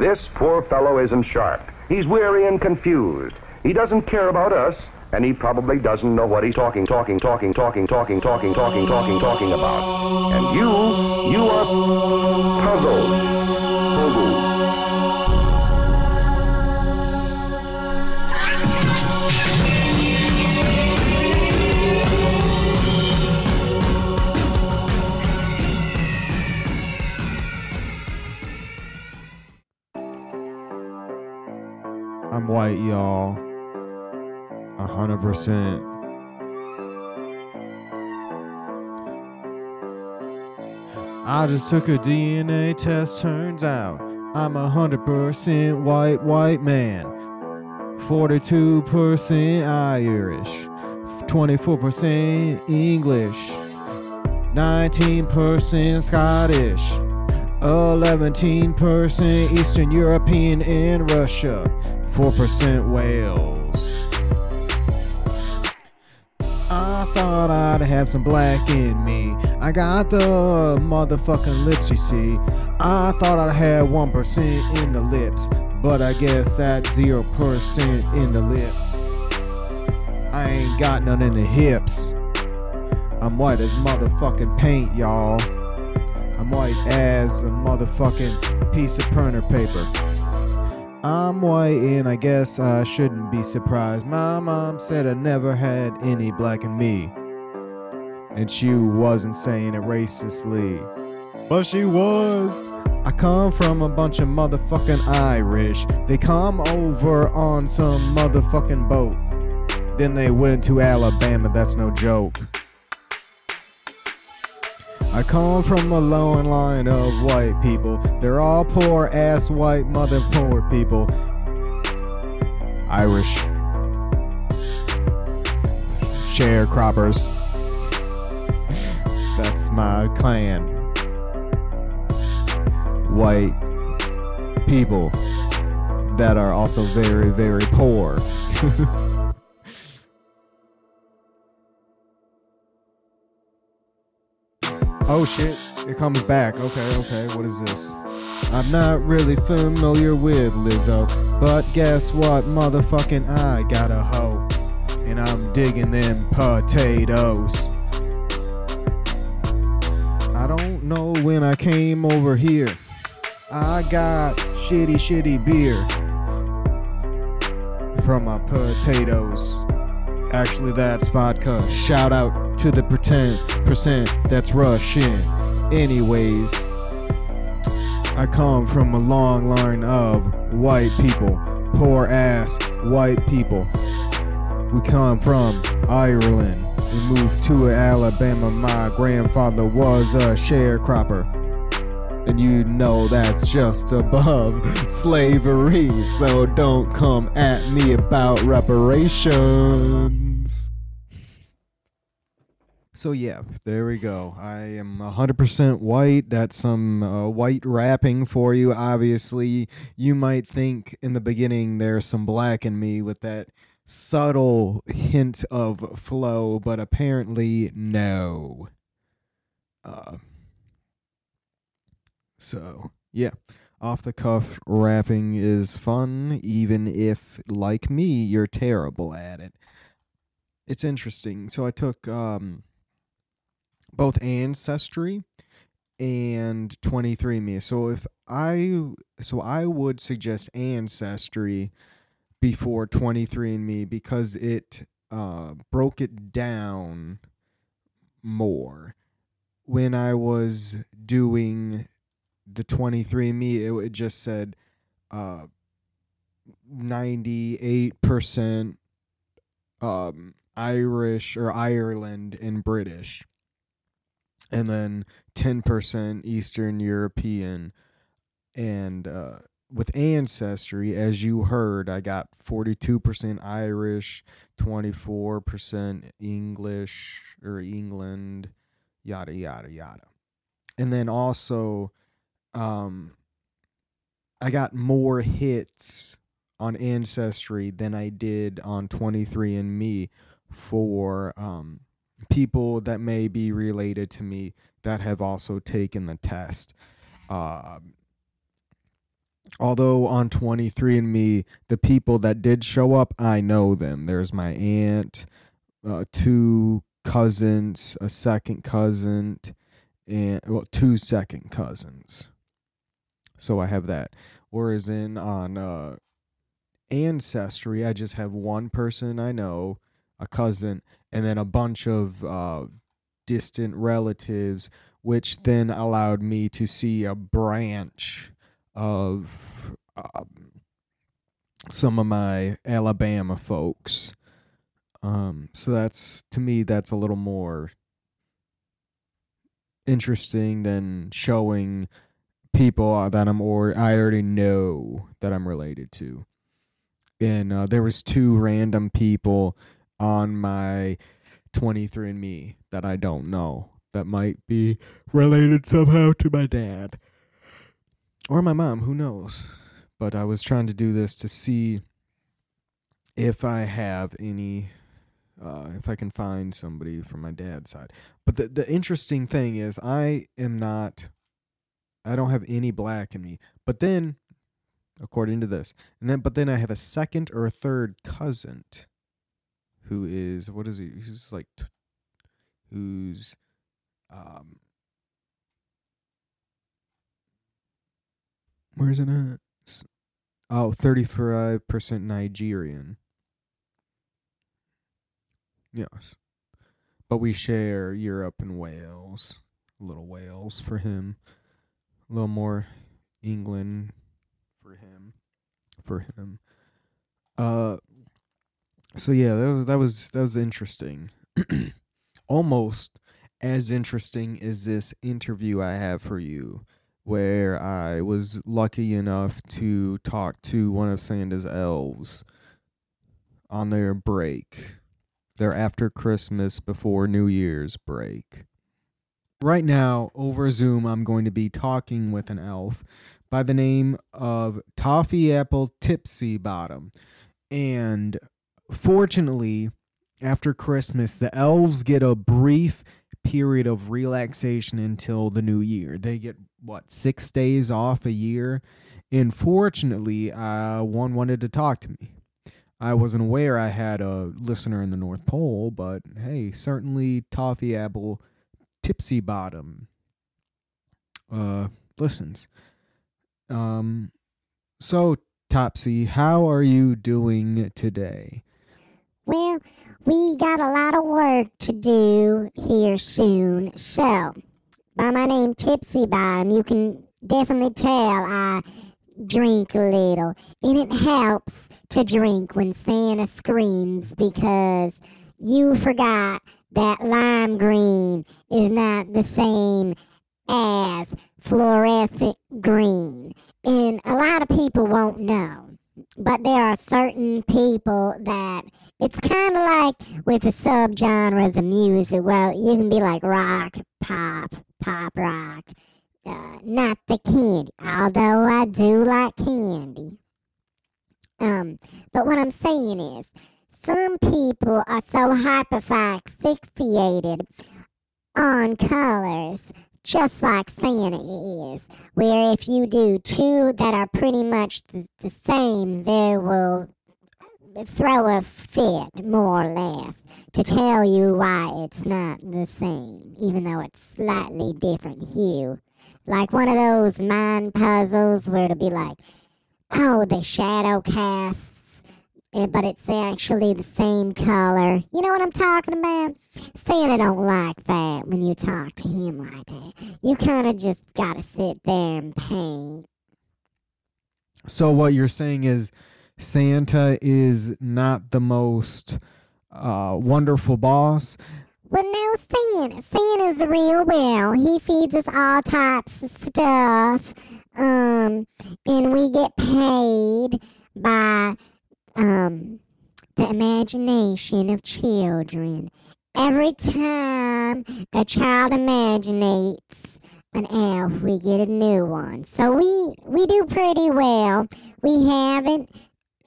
This poor fellow isn't sharp. He's weary and confused. He doesn't care about us, and he probably doesn't know what he's talking, talking, talking, talking, talking, talking, talking, talking, talking about. And you, you are puzzled. White, y'all. A hundred percent. I just took a DNA test, turns out I'm a hundred percent white, white man. 42% Irish, 24% English, 19% Scottish, 11% Eastern European and Russia, 4% Wales. I thought I'd have some black in me. I got the motherfucking lips, you see. I thought I had 1% in the lips, but I guess that's 0% in the lips. I ain't got none in the hips. I'm white as motherfucking paint, y'all. I'm white as a motherfucking piece of printer paper. I'm white and I guess I shouldn't be surprised. My mom said I never had any black in me. And she wasn't saying it racistly. But she was. I come from a bunch of motherfucking Irish. They come over on some motherfucking boat. Then they went to Alabama, that's no joke. I come from a long line of white people. They're all poor ass white mother poor people. Irish. Sharecroppers. That's my clan. White people that are also very, very poor. Oh shit, it comes back. Okay, okay, what is this? I'm not really familiar with Lizzo, but guess what? Motherfucking I got a hoe. And I'm digging them potatoes. I don't know when I came over here. I got shitty, shitty beer from my potatoes. Actually, that's vodka. Shout out to the pretend percent that's Russian. Anyways, I come from a long line of white people, poor ass white people. We come from Ireland. We moved to Alabama. My grandfather was a sharecropper. And you know that's just above slavery. So don't come at me about reparations. So yeah, there we go. I am 100% white. That's some uh, white rapping for you. Obviously, you might think in the beginning there's some black in me with that subtle hint of flow, but apparently no. Uh, so, yeah, off the cuff rapping is fun, even if, like me, you're terrible at it. It's interesting. So, I took um, both Ancestry and 23andMe. So, if I, so I would suggest Ancestry before 23andMe because it uh, broke it down more. When I was doing the 23andMe, it, it just said uh, 98% um, Irish or Ireland and British, and then 10% Eastern European. And uh, with Ancestry, as you heard, I got 42% Irish, 24% English or England, yada, yada, yada. And then also, um, I got more hits on Ancestry than I did on 23andMe for um, people that may be related to me that have also taken the test. Uh, although on 23andMe, the people that did show up, I know them. There's my aunt, uh, two cousins, a second cousin, and well, two second cousins. So I have that. Whereas in on uh, ancestry, I just have one person I know, a cousin, and then a bunch of uh, distant relatives, which then allowed me to see a branch of um, some of my Alabama folks. Um, so that's to me that's a little more interesting than showing people that I'm or I already know that I'm related to. And uh, there was two random people on my 23andMe that I don't know that might be related somehow to my dad or my mom, who knows. But I was trying to do this to see if I have any uh, if I can find somebody from my dad's side. But the the interesting thing is I am not I don't have any black in me. But then according to this. And then but then I have a second or a third cousin who is what is he? He's like t- who's um Where's it at? Oh, 35% Nigerian. Yes. But we share Europe and Wales. Little Wales for him. A little more England for him. For him. Uh so yeah, that was that was that was interesting. Almost as interesting as this interview I have for you where I was lucky enough to talk to one of Santa's elves on their break their after Christmas before New Year's break. Right now, over Zoom, I'm going to be talking with an elf by the name of Toffee Apple Tipsy Bottom. And fortunately, after Christmas, the elves get a brief period of relaxation until the new year. They get, what, six days off a year? And fortunately, uh, one wanted to talk to me. I wasn't aware I had a listener in the North Pole, but hey, certainly Toffee Apple Tipsy Bottom uh listens. Um so Topsy, how are you doing today? Well, we got a lot of work to do here soon. So, by my name Tipsy Bottom, you can definitely tell I drink a little. And it helps to drink when Santa screams because you forgot that lime green is not the same as fluorescent green. And a lot of people won't know. But there are certain people that it's kind of like with the subgenres of music. Well, you can be like rock, pop, pop rock uh, not the candy, although I do like candy. Um, but what I'm saying is, some people are so hyperfixated on colors, just like Santa is, where if you do two that are pretty much the, the same, they will throw a fit, more or less, to tell you why it's not the same, even though it's slightly different hue like one of those mind puzzles where it'll be like, oh, the shadow casts, eh, but it's actually the same color. You know what I'm talking about? Santa don't like that when you talk to him like that. You kind of just gotta sit there and paint. So what you're saying is Santa is not the most uh, wonderful boss. Well, no, Santa. Santa's the real well. He feeds us all types of stuff. Um, and we get paid by um the imagination of children. Every time a child imaginates an elf, we get a new one. So we we do pretty well. We haven't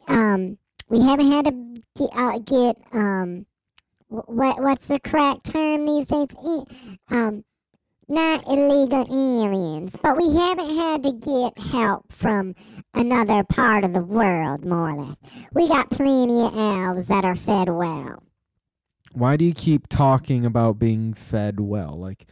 um we haven't had to get, uh, get um what what's the correct term these days? Um, not illegal aliens, but we haven't had to get help from another part of the world, more or less. We got plenty of elves that are fed well. Why do you keep talking about being fed well? Like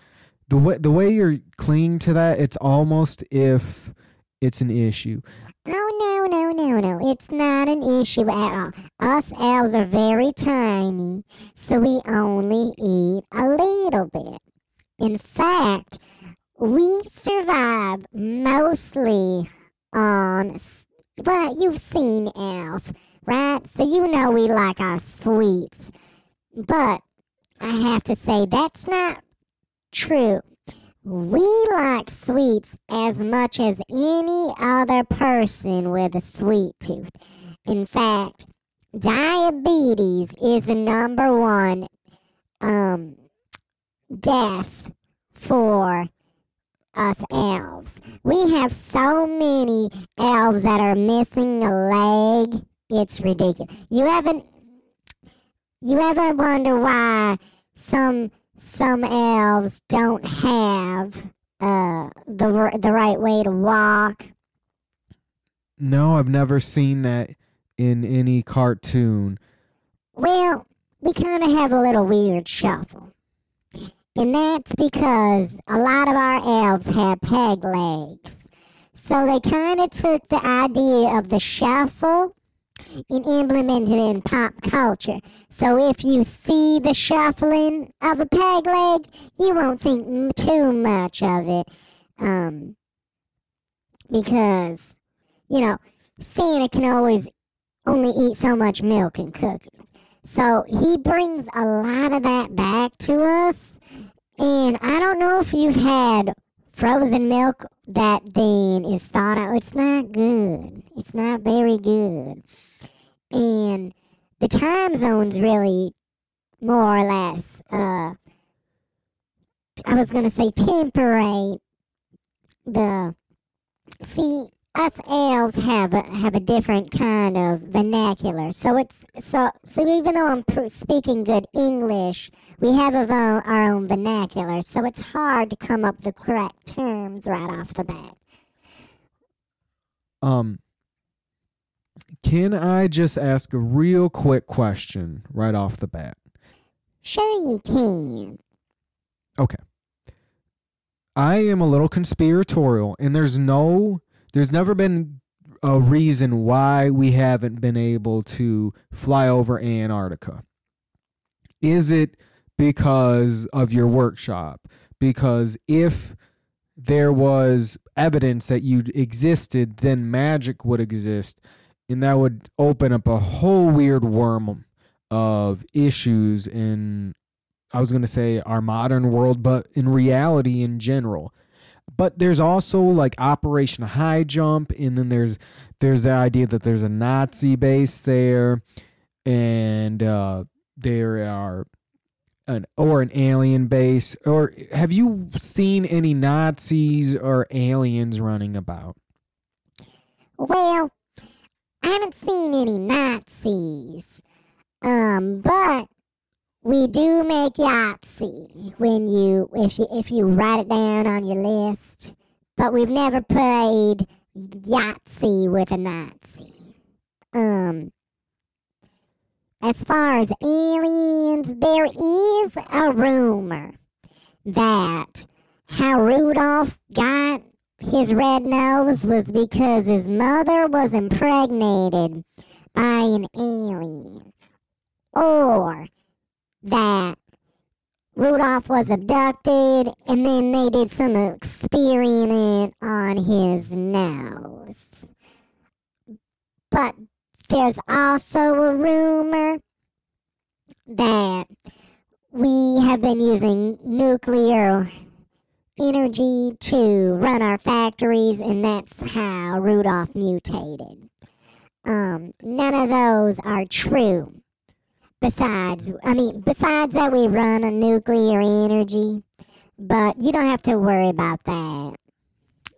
the way the way you're clinging to that, it's almost if it's an issue. Oh, no, no, no, no. It's not an issue at all. Us elves are very tiny, so we only eat a little bit. In fact, we survive mostly on. Well, you've seen Elf, right? So you know we like our sweets. But I have to say, that's not true. We like sweets as much as any other person with a sweet tooth. In fact, diabetes is the number one um, death for us elves. We have so many elves that are missing a leg. It's ridiculous. You haven't you ever wonder why some some elves don't have uh, the the right way to walk. No, I've never seen that in any cartoon. Well, we kind of have a little weird shuffle. And that's because a lot of our elves have peg legs. So they kind of took the idea of the shuffle and implemented in pop culture. So if you see the shuffling of a peg leg, you won't think too much of it. Um, because, you know, Santa can always only eat so much milk and cookies. So he brings a lot of that back to us. And I don't know if you've had frozen milk that then is thawed out. It's not good. It's not very good and the time zones really more or less uh I was gonna say temperate the see us elves have a, have a different kind of vernacular. So it's so so even though I'm pr- speaking good English, we have our, our own vernacular. So it's hard to come up the correct terms right off the bat. Um, can I just ask a real quick question right off the bat? Sure, you can. Okay. I am a little conspiratorial, and there's no, there's never been a reason why we haven't been able to fly over Antarctica. Is it because of your workshop? Because if there was evidence that you existed, then magic would exist and that would open up a whole weird worm of issues in I was going to say our modern world, but in reality in general. But there's also like Operation High Jump, and then there's there's the idea that there's a Nazi base there, and uh, there are an or an alien base. Or have you seen any Nazis or aliens running about? Well, I haven't seen any Nazis. Um, but we do make Yahtzee when you if you if you write it down on your list. But we've never played Yahtzee with a Nazi. Um as far as aliens, there is a rumor that how Rudolph got his red nose was because his mother was impregnated by an alien. Or that Rudolph was abducted and then they did some experiment on his nose. But there's also a rumor that we have been using nuclear energy to run our factories, and that's how Rudolph mutated. Um, none of those are true. Besides, I mean, besides that, we run on nuclear energy, but you don't have to worry about that.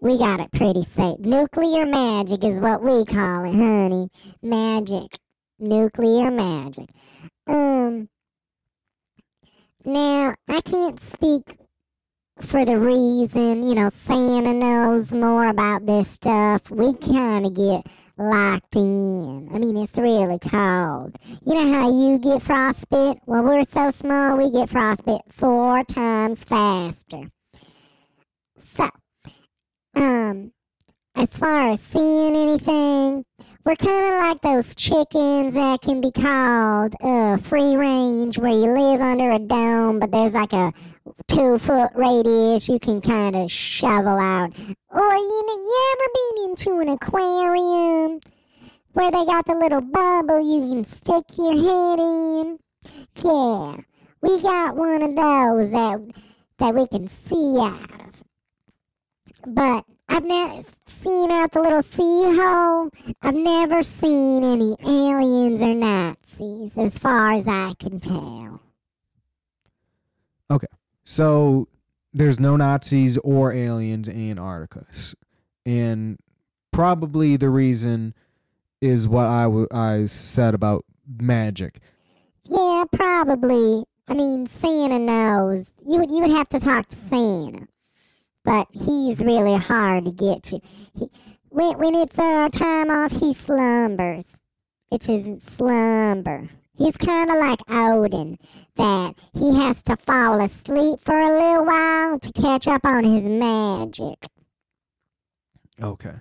We got it pretty safe. Nuclear magic is what we call it, honey. Magic. Nuclear magic. Um, now, I can't speak for the reason, you know, Santa knows more about this stuff, we kind of get locked in. I mean, it's really cold. You know how you get frostbite? Well, we're so small, we get frostbite four times faster. So, um, as far as seeing anything, we're kind of like those chickens that can be called uh, free range, where you live under a dome, but there's like a two foot radius you can kind of shovel out. Or you know, you ever been into an aquarium where they got the little bubble you can stick your head in? Yeah, we got one of those that that we can see out of. But I've never seen out the little sea hole. I've never seen any aliens or Nazis, as far as I can tell. Okay, so there's no Nazis or aliens in Antarctica, and probably the reason is what I w- I said about magic. Yeah, probably. I mean, Santa knows. You would you would have to talk to Santa, but he's really hard to get to. He, when when it's our time off, he slumbers. It's his slumber. He's kind of like Odin, that he has to fall asleep for a little while to catch up on his magic. Okay.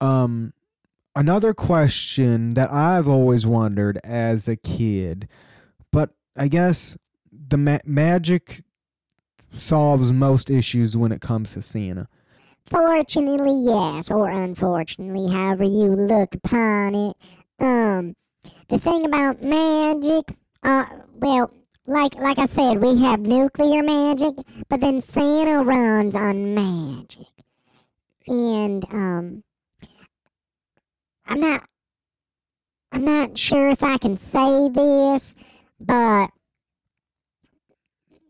Um, another question that I've always wondered as a kid, but I guess the ma- magic solves most issues when it comes to Santa. Fortunately, yes, or unfortunately, however you look upon it. Um, the thing about magic, uh, well, like like I said, we have nuclear magic, but then Santa runs on magic, and um, I'm not, I'm not sure if I can say this, but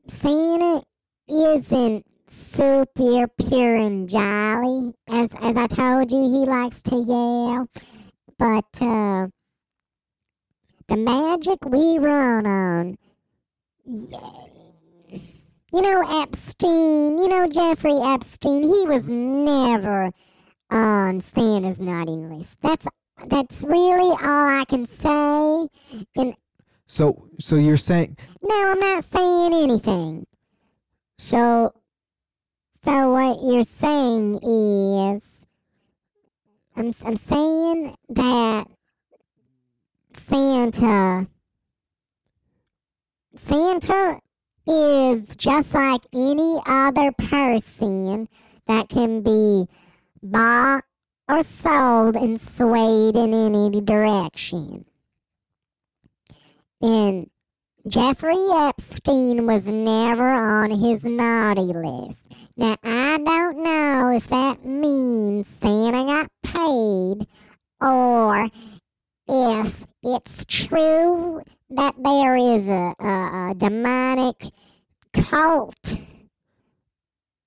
Santa isn't super pure and jolly, as as I told you, he likes to yell. But uh, the magic we run on, you know Epstein, you know Jeffrey Epstein, he was never on Santa's naughty list. That's that's really all I can say. And So, so you're saying no, I'm not saying anything. So, so what you're saying is, I'm I'm saying that Santa, Santa is just like any other person that can be bought or sold and swayed in any direction. And Jeffrey Epstein was never on his naughty list. Now, I don't know if that means Santa got paid or if it's true that there is a, a, a demonic cult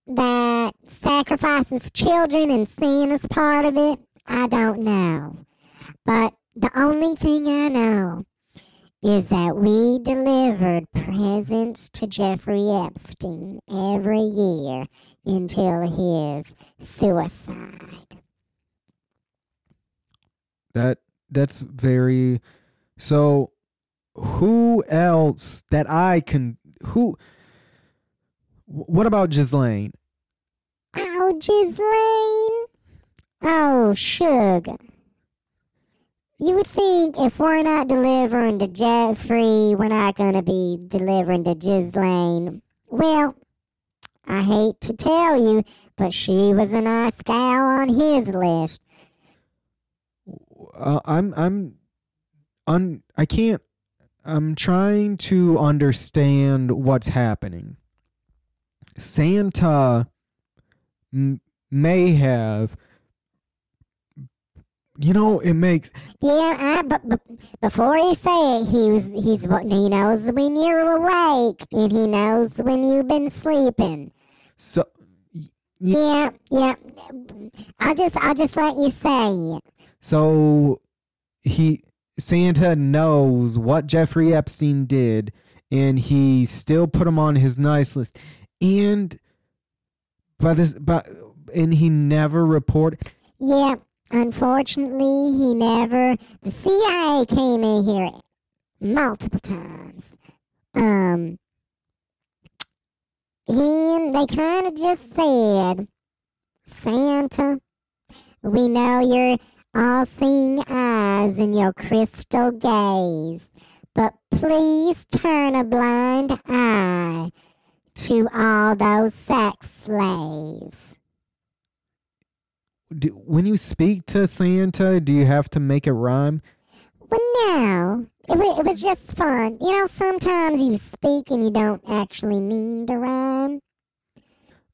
that sacrifices children and Santa's part of it. I don't know. But the only thing I know is that we delivered presents to Jeffrey Epstein every year until his suicide. that that's very so who else that I can who what about Ghislaine? Oh, Ghislaine. Oh, sugar. You would think if we're not delivering to Jeffrey, we're not going to be delivering to Ghislaine. Well, I hate to tell you, but she was a nice gal on his list. Uh, I'm I'm un I can't I'm trying to understand what's happening. Santa m- may have you know it makes Yeah, I, but, but before he say it, he was he's what he knows when you're awake and he knows when you've been sleeping. so Yeah, yeah. I'll just I'll just let you say it. So he Santa knows what Jeffrey Epstein did and he still put him on his nice list. And By this, but and he never reported. Yeah, unfortunately, he never. The CIA came in here multiple times. Um, and they kind of just said, Santa, we know your all seeing eyes and your crystal gaze, but please turn a blind eye to all those sex slaves. Do, when you speak to Santa, do you have to make it rhyme? Well, no. It, wa- it was just fun. You know, sometimes you speak and you don't actually mean to rhyme.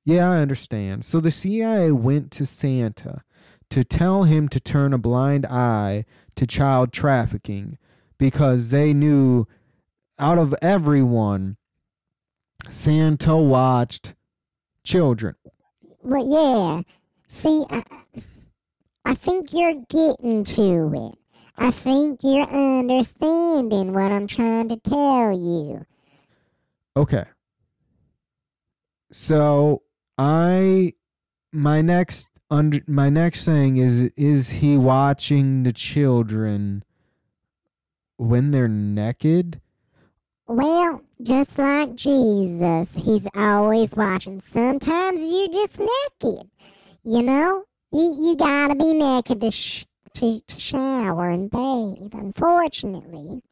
Yeah, I understand. So the CIA went to Santa to tell him to turn a blind eye to child trafficking because they knew out of everyone, Santa watched children. Well, yeah. See, I, I think you're getting to it. I think you're understanding what I'm trying to tell you. Okay. So I my next under my next thing is is he watching the children when they're naked? Well, just like Jesus, he's always watching. Sometimes you're just naked. You know, you, you gotta be naked to, sh- to, to shower and bathe, unfortunately.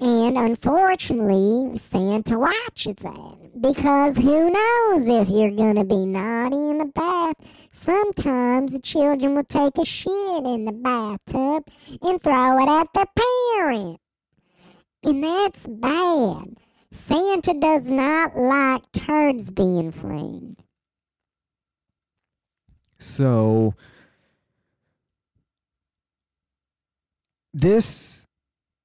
And unfortunately, Santa watches that because who knows if you're gonna be naughty in the bath. Sometimes the children will take a shit in the bathtub and throw it at their parent. And that's bad. Santa does not like turds being flinged. So this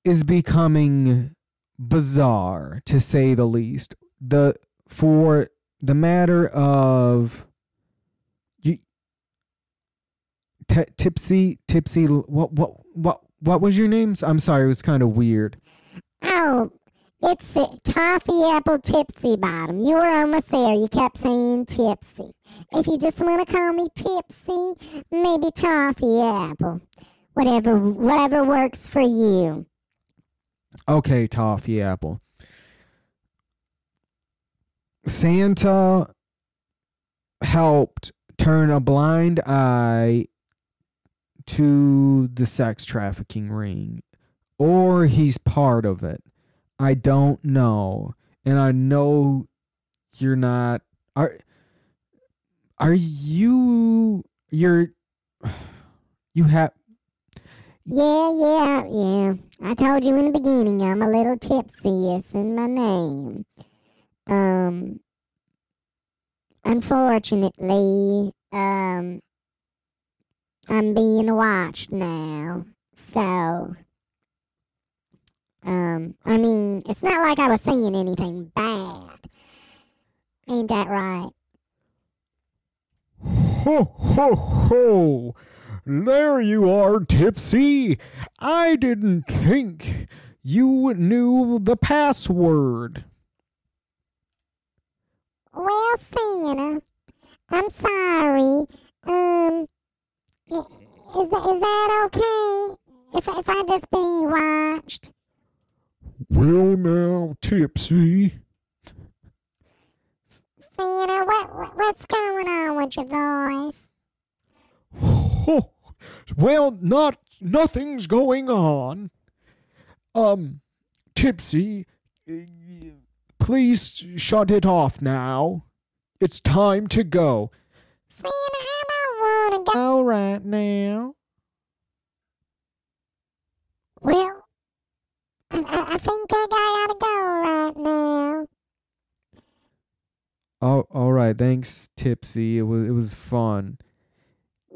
is becoming bizarre to say the least. The for the matter of you t- tipsy tipsy what what what what was your name? I'm sorry, it was kind of weird. Oh, it's Toffee Apple Tipsy Bottom. You were almost there. You kept saying Tipsy. If you just want to call me Tipsy, maybe Toffee Apple. Whatever, whatever works for you. Okay, toffee apple. Santa helped turn a blind eye to the sex trafficking ring, or he's part of it. I don't know, and I know you're not. Are are you? You're. You have. Yeah, yeah, yeah. I told you in the beginning I'm a little tipsy. It's in my name. Um, unfortunately, um, I'm being watched now. So, um, I mean, it's not like I was saying anything bad. Ain't that right? Ho, ho, ho! There you are, Tipsy! I didn't think you knew the password. Well, Santa, I'm sorry. Um, i- is that okay? If if I just be watched? Well, now, Tipsy. Santa, what, what what's going on with your voice? Ho, well, not nothing's going on. Um, Tipsy, please shut it off now. It's time to go. Santa, I don't want to go. All right now. Well, I, think I gotta go right now. Oh, all right. Thanks, Tipsy. It was it was fun.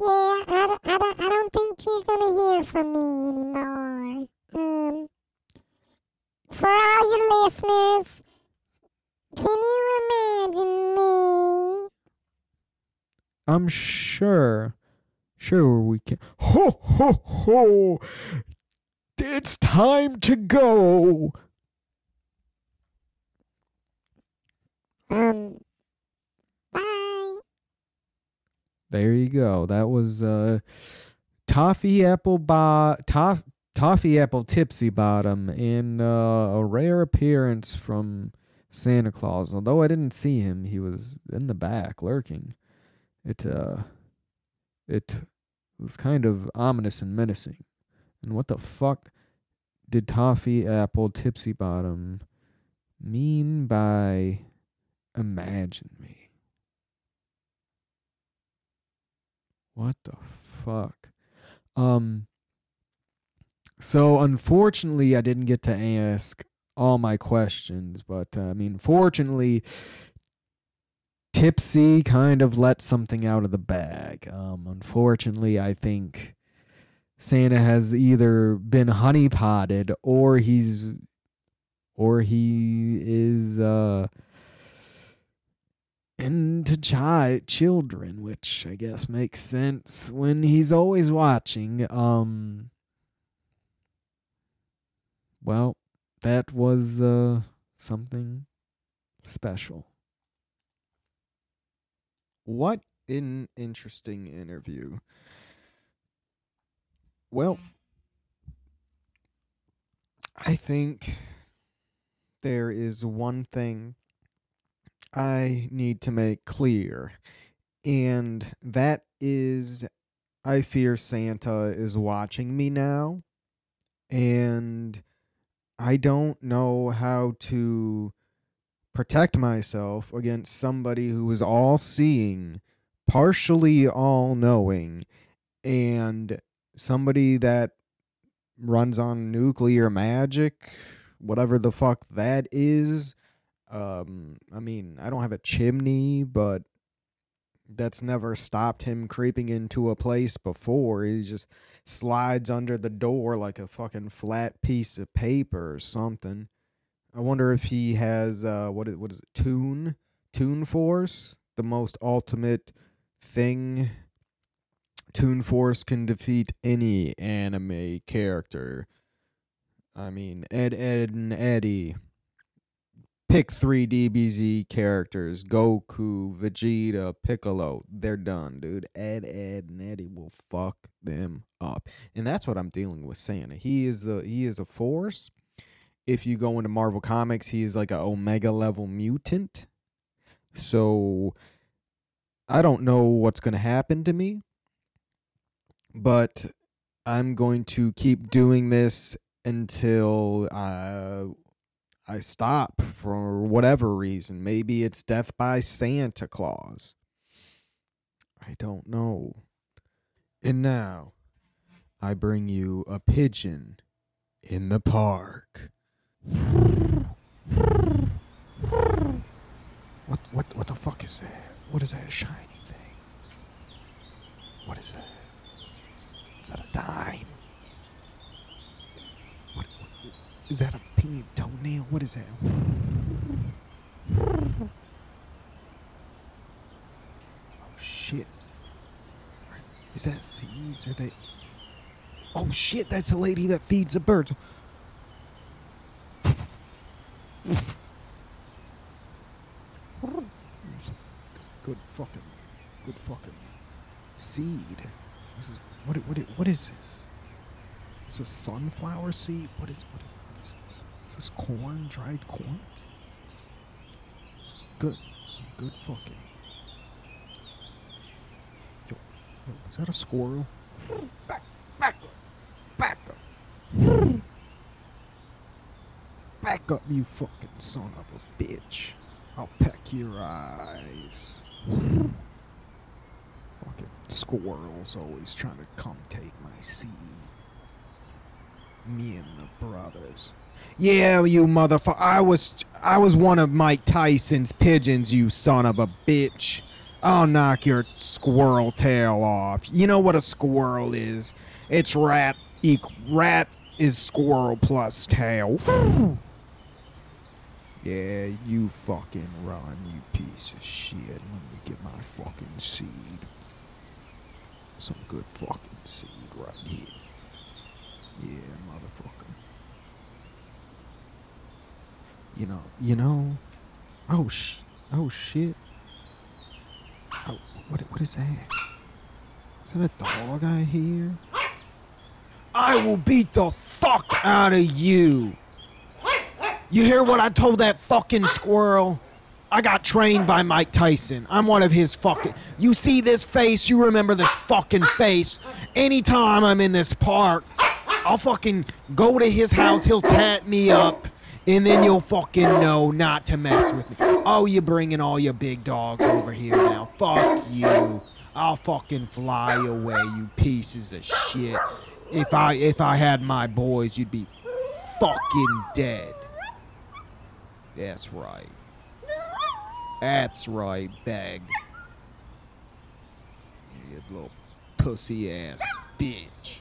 Yeah, I, don't- I, don't, I don't think you're gonna hear from me anymore. Um, for all your listeners, can you imagine me? I'm sure, sure we can. Ho ho ho! It's time to go. Um, bye. There you go. That was uh, toffee apple bo- toff- toffee apple tipsy bottom in uh, a rare appearance from Santa Claus. Although I didn't see him, he was in the back lurking. It uh, it was kind of ominous and menacing. And what the fuck did toffee apple tipsy bottom mean by imagine me? What the fuck? Um so unfortunately I didn't get to ask all my questions, but uh, I mean fortunately Tipsy kind of let something out of the bag. Um unfortunately I think Santa has either been honeypotted or he's or he is uh into chi- children, which I guess makes sense when he's always watching. Um, well, that was uh, something special. What an interesting interview. Well, I think there is one thing I need to make clear, and that is I fear Santa is watching me now, and I don't know how to protect myself against somebody who is all seeing, partially all knowing, and somebody that runs on nuclear magic, whatever the fuck that is um, I mean, I don't have a chimney, but that's never stopped him creeping into a place before. He just slides under the door like a fucking flat piece of paper or something. I wonder if he has uh what is, what is it? Toon Toon Force, the most ultimate thing. Toon Force can defeat any anime character. I mean, Ed, Edd, and Eddy pick three DBZ characters Goku, Vegeta, Piccolo. They're done, dude. Ed, Edd, and Eddy will fuck them up. And that's what I'm dealing with Santa. He is the he is a force. If you go into Marvel Comics, he is like a Omega level mutant. So I don't know what's gonna happen to me. But I'm going to keep doing this until uh I stop for whatever reason. Maybe it's death by Santa Claus. I don't know. And now I bring you a pigeon in the park. What what what the fuck is that? What is that shiny thing? What is that? Is that a dime? What, what is that a pink toenail? What is that? Oh shit. Is that seeds? Are they Oh shit, that's the lady that feeds the birds. Good fucking good fucking seed. What what what is this? Is this sunflower seed? What is what, what is this? Is this corn? Dried corn? Good. Some good fucking. Yo, yo, is that a squirrel? Back, back up, back up, back up, you fucking son of a bitch! I'll peck your eyes. Fucking squirrels always trying to come take my seed. Me and the brothers. Yeah, you motherfucker. I was I was one of Mike Tyson's pigeons, you son of a bitch. I'll knock your squirrel tail off. You know what a squirrel is? It's rat rat is squirrel plus tail. Yeah, you fucking run, you piece of shit. Let me get my fucking seed. Some good fucking seed right here. Yeah, motherfucker. You know, you know. Oh sh, oh shit. Oh, what, what is that? Is that a dog I hear? I will beat the fuck out of you. You hear what I told that fucking squirrel? I got trained by Mike Tyson. I'm one of his fucking. You see this face? You remember this fucking face? Anytime I'm in this park, I'll fucking go to his house. He'll tat me up, and then you'll fucking know not to mess with me. Oh, you're bringing all your big dogs over here now. Fuck you. I'll fucking fly away, you pieces of shit. If I if I had my boys, you'd be fucking dead. That's right. That's right, bag. You little pussy ass bitch.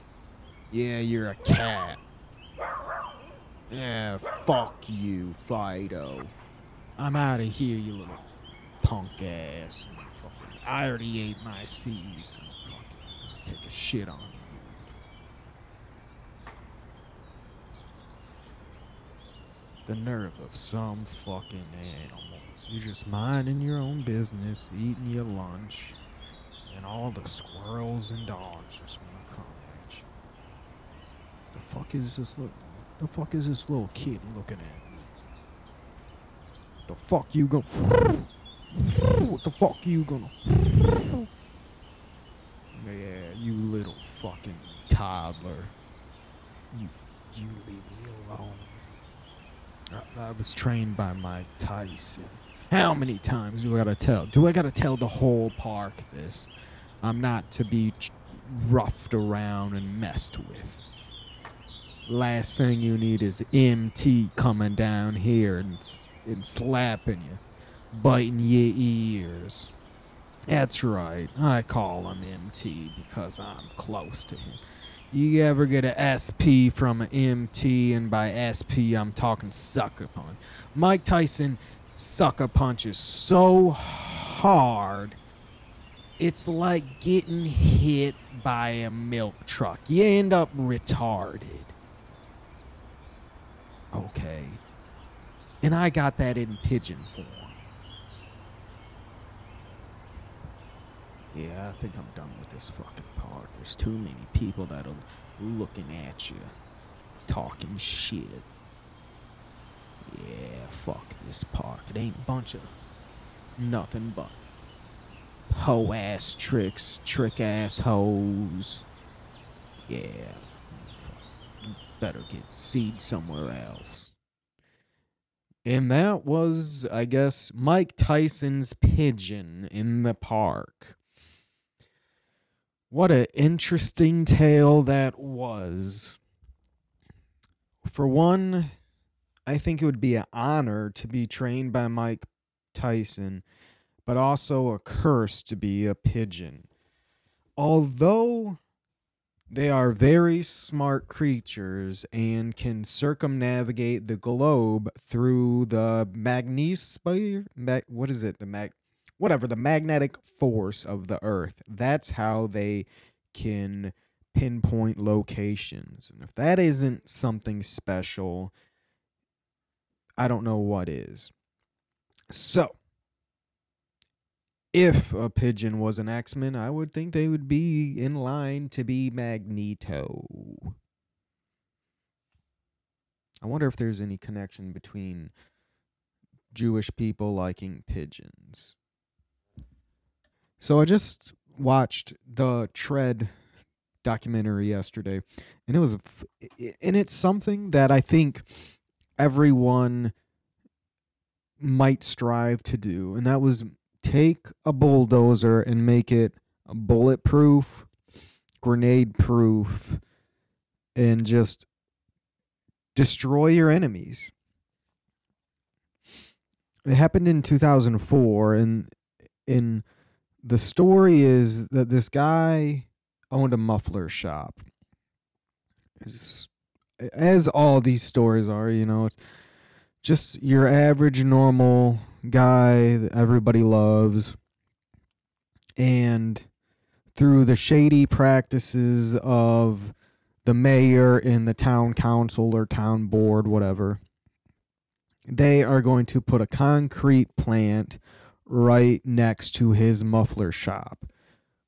Yeah, you're a cat. Yeah, fuck you, Fido. I'm out of here, you little punk ass. Fucking, I already ate my seeds. Fucking take a shit on you. The nerve of some fucking animals. You're just minding your own business, eating your lunch, and all the squirrels and dogs just want to come at you. The fuck is this look? The fuck is this little kid looking at me? The fuck you gonna? What the fuck you gonna? Yeah, you little fucking toddler. You, you leave me alone. I, I was trained by Mike Tyson. How many times do I gotta tell? Do I gotta tell the whole park this? I'm not to be ch- roughed around and messed with. Last thing you need is MT coming down here and, and slapping you, biting your ears. That's right, I call him MT because I'm close to him. You ever get a SP from an MT, and by SP I'm talking sucker punch. Mike Tyson sucker punches so hard, it's like getting hit by a milk truck. You end up retarded. Okay. And I got that in pigeon form. Yeah, I think I'm done with this fucking part. There's too many people that are looking at you, talking shit. Yeah, fuck this park. It ain't bunch of nothing but hoe ass tricks, trick ass hoes. Yeah. Better get seed somewhere else. And that was, I guess, Mike Tyson's pigeon in the park. What an interesting tale that was. For one, I think it would be an honor to be trained by Mike Tyson, but also a curse to be a pigeon. Although they are very smart creatures and can circumnavigate the globe through the magnetosphere. Mag- what is it? The mag, whatever the magnetic force of the Earth. That's how they can pinpoint locations. And if that isn't something special, I don't know what is. So, if a pigeon was an X-Men, I would think they would be in line to be Magneto. I wonder if there's any connection between Jewish people liking pigeons. So I just watched the Tread documentary yesterday, and it was, a and it's something that I think everyone might strive to do, and that was take a bulldozer and make it bulletproof, grenade proof, and just destroy your enemies. It happened in 2004, and in the story is that this guy owned a muffler shop. As all these stories are, you know, it's just your average normal guy that everybody loves. And through the shady practices of the mayor and the town council or town board, whatever, they are going to put a concrete plant right next to his muffler shop.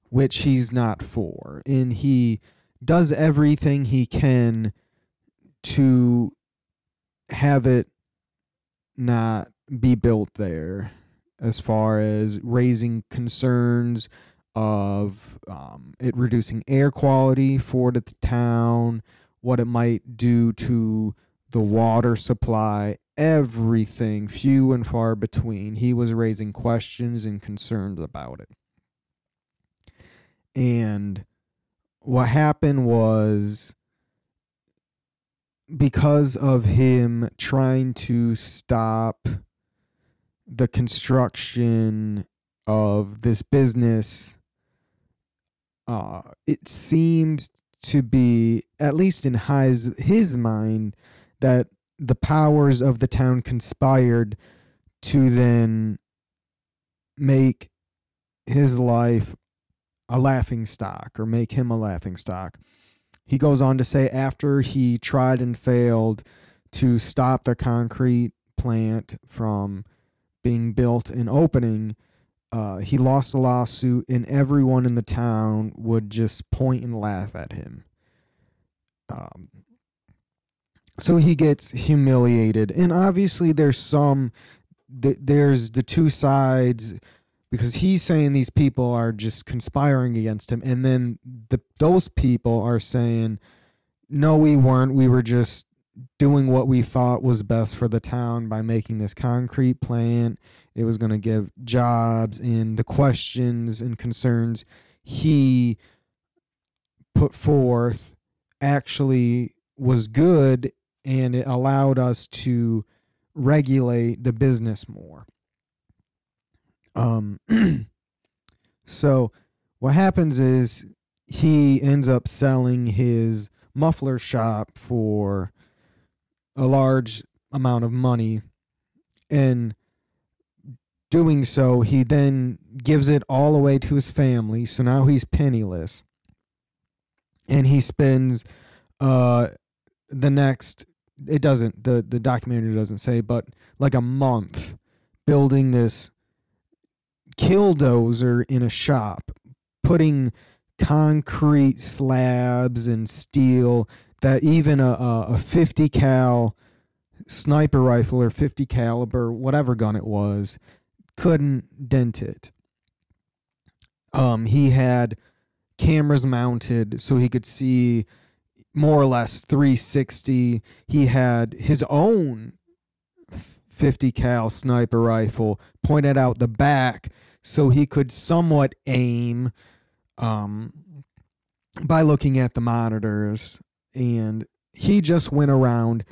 which he's not for. And he does everything he can to have it not be built there as far as raising concerns of um, it reducing air quality for the town, what it might do to the water supply, everything few and far between. He was raising questions and concerns about it. And what happened was because of him trying to stop the construction of this business uh it seemed to be at least in his his mind that the powers of the town conspired to then make his life a laughing stock or make him a laughing stock. He goes on to say after he tried and failed to stop the concrete plant from being built and opening, uh, he lost a lawsuit, and everyone in the town would just point and laugh at him. Um, so he gets humiliated, and obviously there's some, th- there's the two sides because he's saying these people are just conspiring against him, and then the those people are saying, no, we weren't. We were just doing what we thought was best for the town by making this concrete plant. It was going to give jobs and the questions and concerns he put forth actually was good and it allowed us to regulate the business more. Um so what happens is he ends up selling his muffler shop for a large amount of money. And doing so he then gives it all away to his family. So now he's penniless. And he spends uh the next it doesn't the the documentary doesn't say but like a month building this killdozer in a shop putting concrete slabs and steel that even a, a, a 50 cal sniper rifle or 50 caliber whatever gun it was couldn't dent it. Um he had cameras mounted so he could see more or less 360 he had his own 50 cal sniper rifle pointed out the back so he could somewhat aim um by looking at the monitors and he just went around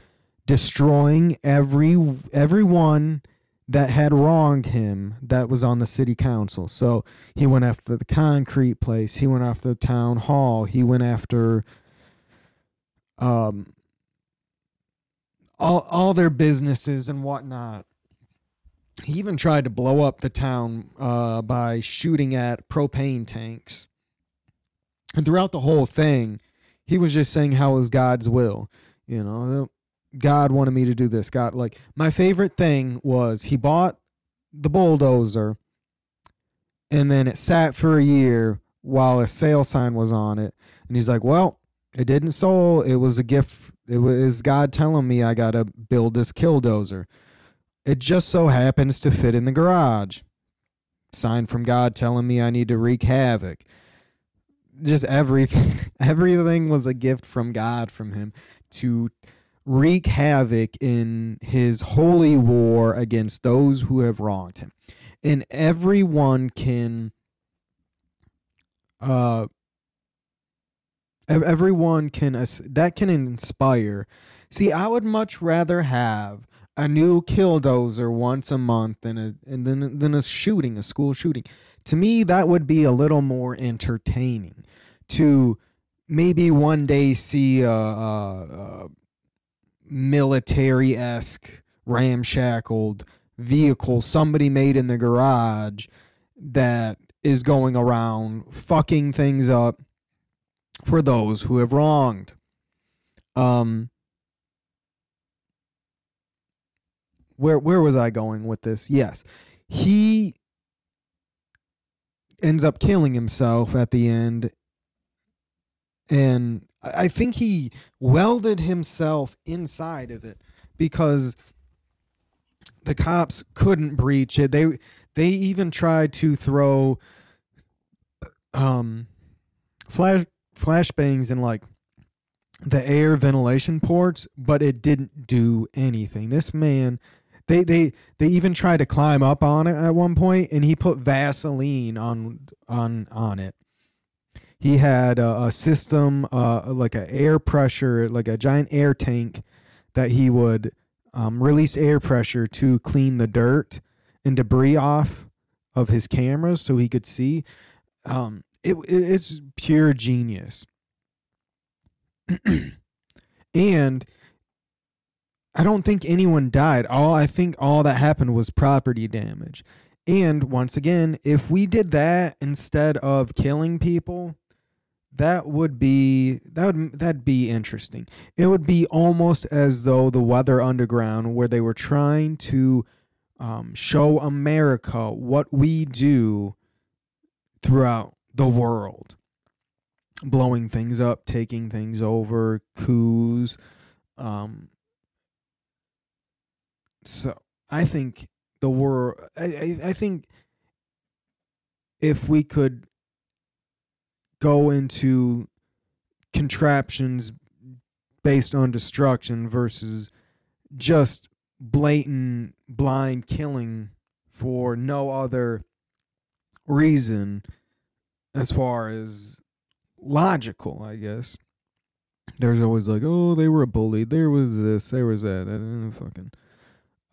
destroying every everyone that had wronged him that was on the city council. So he went after the concrete place, he went after the town hall, he went after um all all their businesses and whatnot. He even tried to blow up the town uh, by shooting at propane tanks. And throughout the whole thing, he was just saying how it was God's will. You know, God wanted me to do this. God, like, my favorite thing was he bought the bulldozer and then it sat for a year while a sale sign was on it. And he's like, well, it didn't soul. It was a gift. It was God telling me I got to build this killdozer. It just so happens to fit in the garage. Sign from God telling me I need to wreak havoc just everything everything was a gift from God from him to wreak havoc in his holy war against those who have wronged him. And everyone can uh everyone can that can inspire. See, I would much rather have a new killdozer once a month than a and then than a shooting, a school shooting. To me, that would be a little more entertaining. To maybe one day see a, a, a military esque ramshackled vehicle somebody made in the garage that is going around fucking things up for those who have wronged. Um, where where was I going with this? Yes, he ends up killing himself at the end. And I think he welded himself inside of it because the cops couldn't breach it. They they even tried to throw um flash flashbangs in like the air ventilation ports, but it didn't do anything. This man they they they even tried to climb up on it at one point and he put Vaseline on on on it. He had a, a system uh like a air pressure like a giant air tank that he would um, release air pressure to clean the dirt and debris off of his cameras so he could see. Um, it, it it's pure genius. and I don't think anyone died. All I think all that happened was property damage. And once again, if we did that instead of killing people, that would be that would that'd be interesting. It would be almost as though the Weather Underground, where they were trying to um, show America what we do throughout the world, blowing things up, taking things over, coups. Um, so I think the world. I, I, I think if we could go into contraptions based on destruction versus just blatant blind killing for no other reason as far as logical i guess. There's always like oh they were bullied there was this. There was that. Uh, fucking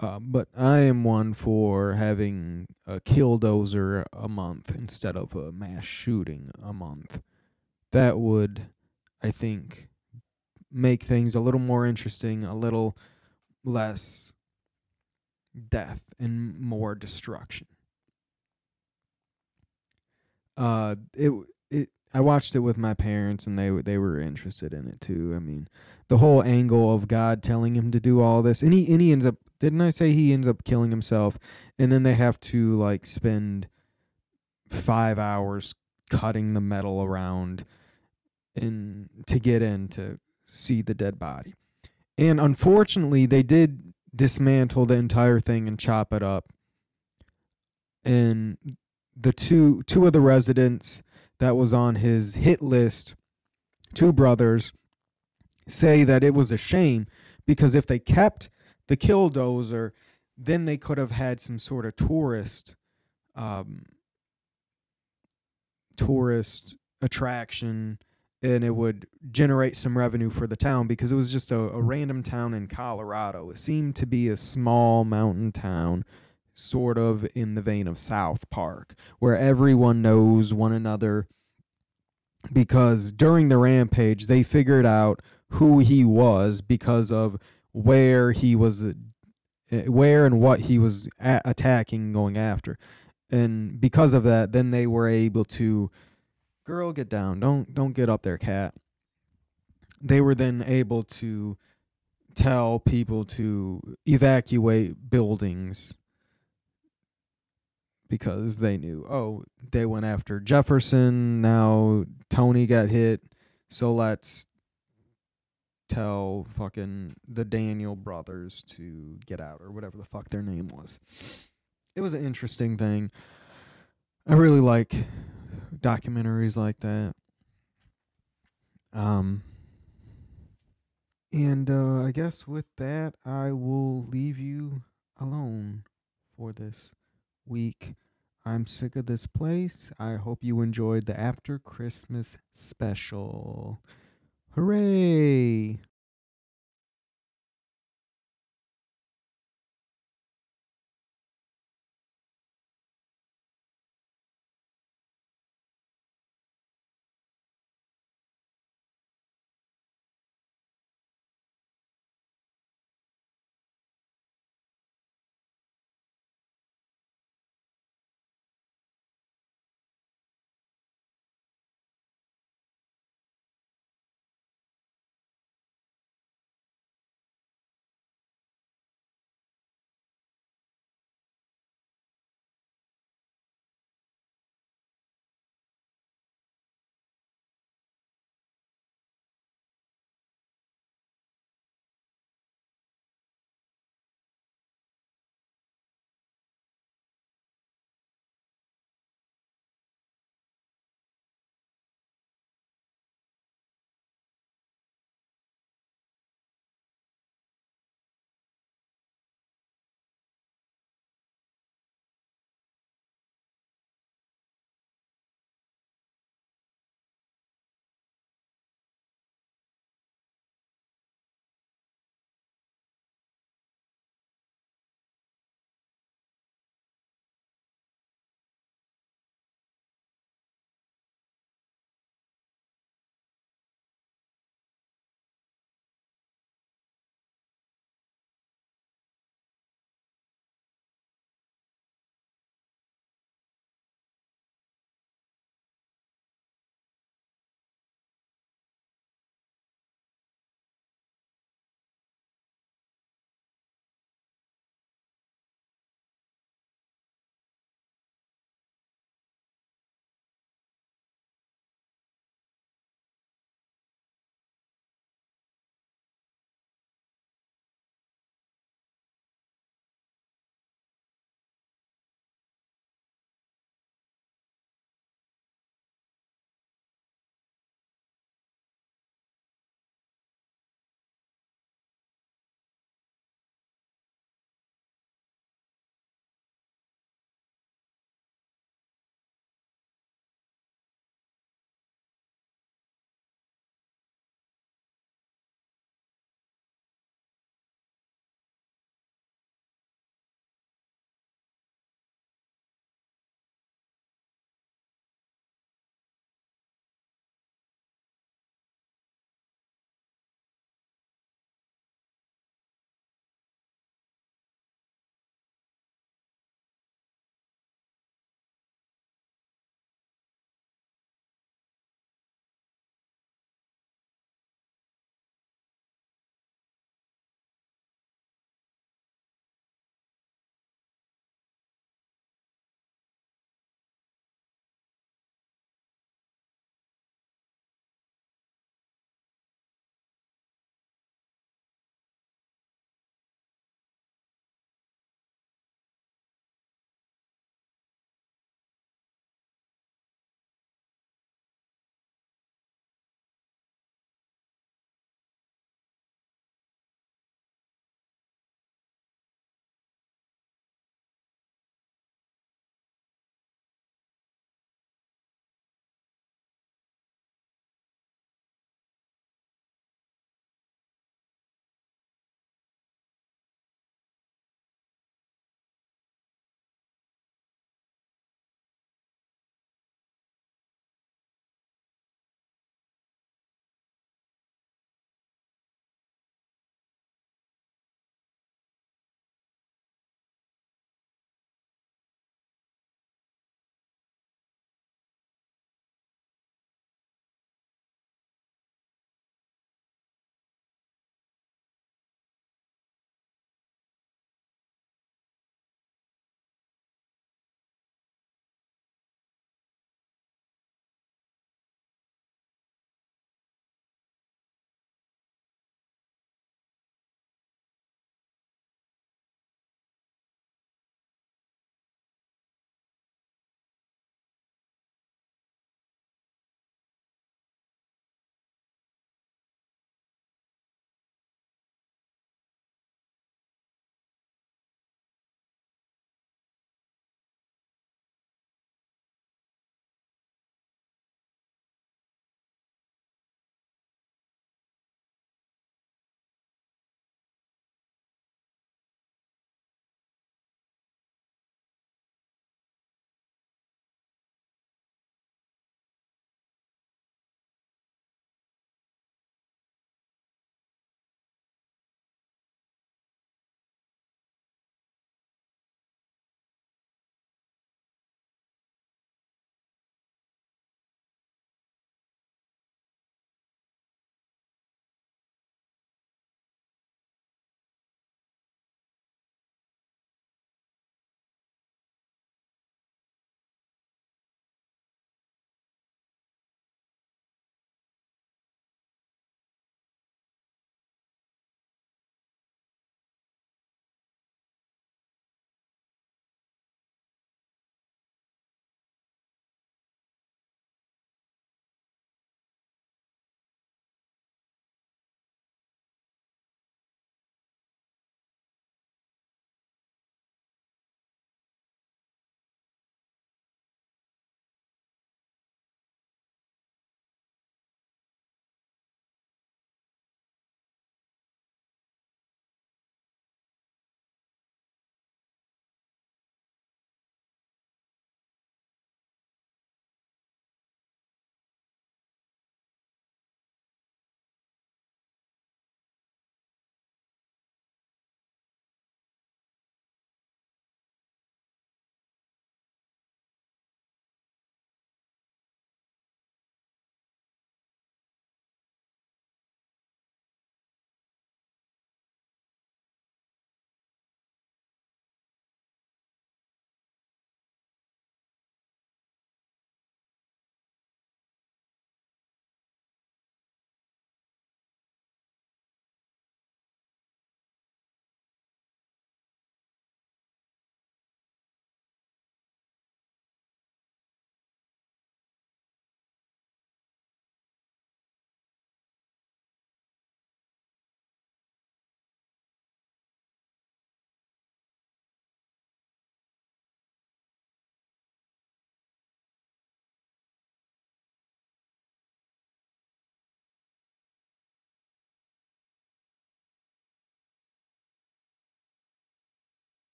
uh, but I am one for having a killdozer a month instead of a mass shooting a month. That would, I think, make things a little more interesting, a little less death and more destruction. Uh, it it I watched it with my parents and they they were interested in it too. I mean, the whole angle of God telling him to do all this, and he and he ends up didn't I say he ends up killing himself and then they have to like spend 5 hours cutting the metal around and to get in to see the dead body. And unfortunately, they did dismantle the entire thing and chop it up. And the two two of the residents that was on his hit list, two brothers, say that it was a shame because if they kept the killdozer, then they could have had some sort of tourist um, tourist attraction and it would generate some revenue for the town because it was just a, a random town in Colorado. It seemed to be a small mountain town, sort of in the vein of South Park, where everyone knows one another because during the rampage they figured out who he was because of where he was uh, where and what he was attacking going after. And because of that then they were able to girl get down. Don't don't get up there cat. They were then able to tell people to evacuate buildings because they knew oh they went after Jefferson. Now Tony got hit. So let's tell fucking the Daniel brothers to get out or whatever the fuck their name was. It was an interesting thing. I really like documentaries like that. Um and uh I guess with that I will leave you alone for this week. I'm sick of this place. I hope you enjoyed the after Christmas special. Hooray!